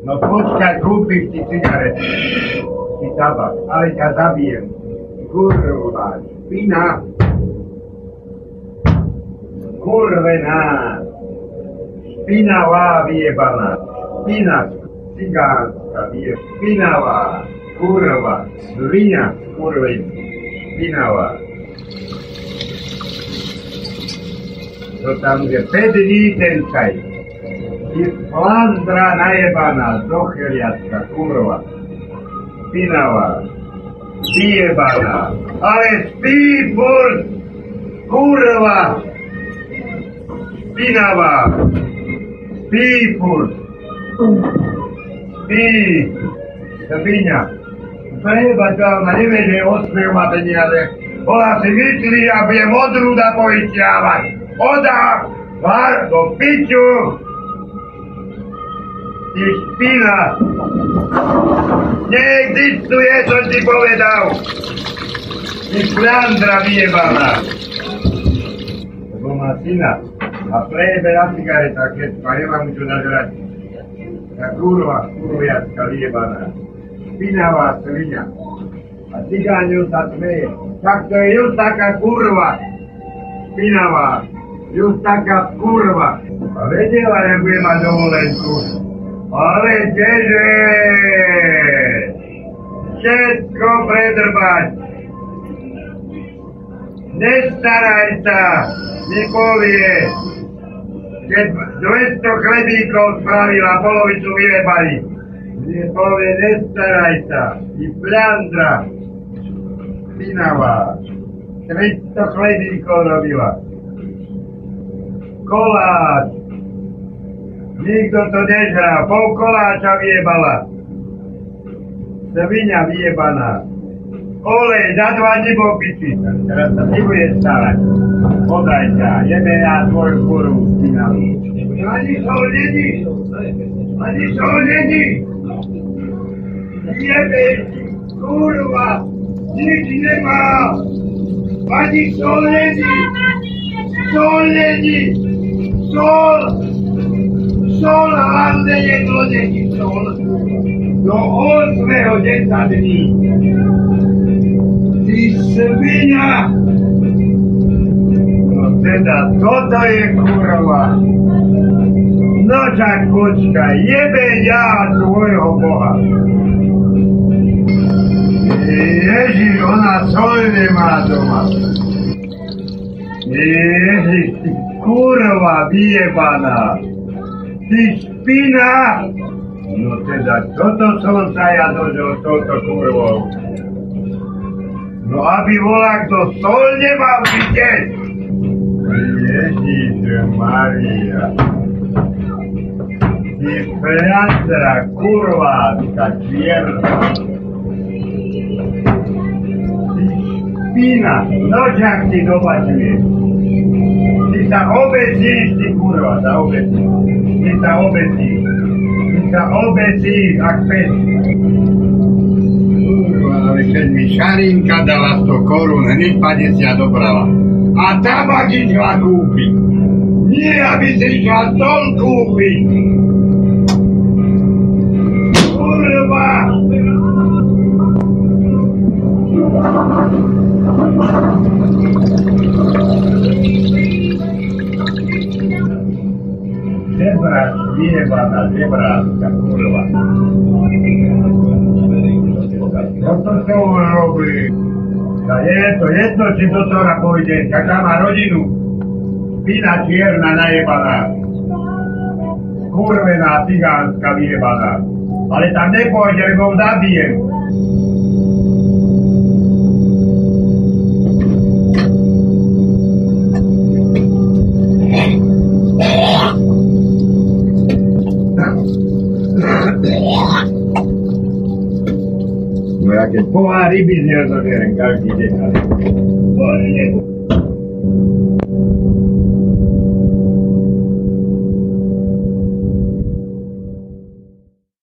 No počkaj, kúpiš ti cigarety. Ty tabak, ale ťa zabijem. Kurva, špina. Kurvená. Špinavá vyjebaná. Špina, cigánska vyje. Špinavá. Kurva, svinia, kurveň. Špinavá. To tam je 5 dní ten čaj. Ty flandra najebaná, zocheliacka, kurva. Špinavá. Vyjebaná. Ale furt. Kurva. Špinavá. Spí furt. Spí. Svinia. Preba ťa, ona nevie, že osmiev má peniaze. Ona si myslí, a bude odrúda povyťávať. Oda, var do piču. Špina. Neexistuje, som ti povedal. Ty šľandra vyjebaná. Lebo má syna. A prejebe na cigareta, keď a nemá mu čo nažrať. Tá kurva, kurviacka vyjebaná. Špinavá svinia. A cigáňu sa smeje. Tak to je just taká kurva. Špinavá. Just taká kurva. A vedela, že bude mať dovolenku. Ale kdeže? Všetko predrbať. Nestaraj sa, mi povie. Keď 200 chlebíkov spravila, polovicu vyjebali. Mi povie, nestaraj sa. I pľandra. Špinavá. 300 chlebíkov robila. Koláč. Nikto to nežrá. Pol koláča vyjebala. Svinia vyjebaná. Olej, za dva dní bol piči. Teraz sa nebude starať. Podaj ťa, jebe ja tvoju kurvu. Ani sol není. Ani sol není. Jebe, kurva. Nič nemá. Ani sol není. Sol není. Sol. Sol hlavne jedlo není sol. Do 8. 10 dní. Ty svinia! No teda, toto je kurva. No tak počkaj, jebe ja tvojho Boha. Ježiš, ona sol nemá doma. Ježiš, ty kurva vyjebaná. Ty špina! No teda, toto som sa ja dožil s touto kurvou. No aby volá kto sol nemal vidieť. Ježiš Maria. Ty pľandra, kurvátka, čierna. Ty špina, nočak ti dobačuje. Sa obecíš, ty kurva, sa obecíš. Sa obecíš. Sa obecíš, ak pes. Kurva, ale keď mi Šarinka dala 100 korún, hneď 50 dobrala. A tabak išla kúpiť. Nie, aby si išla stol kúpiť. Vyjebaná žebráčka, kurva. No to čo on robí? A je to jedno, či do tora pôjde, aká má rodinu. Spina čierna najebaná. Kurvená cigánska vyjebaná. Ale tam nepôjde, lebo ho zabijem. Herkes bu ari bir yazar yerin go. değil. Hadi.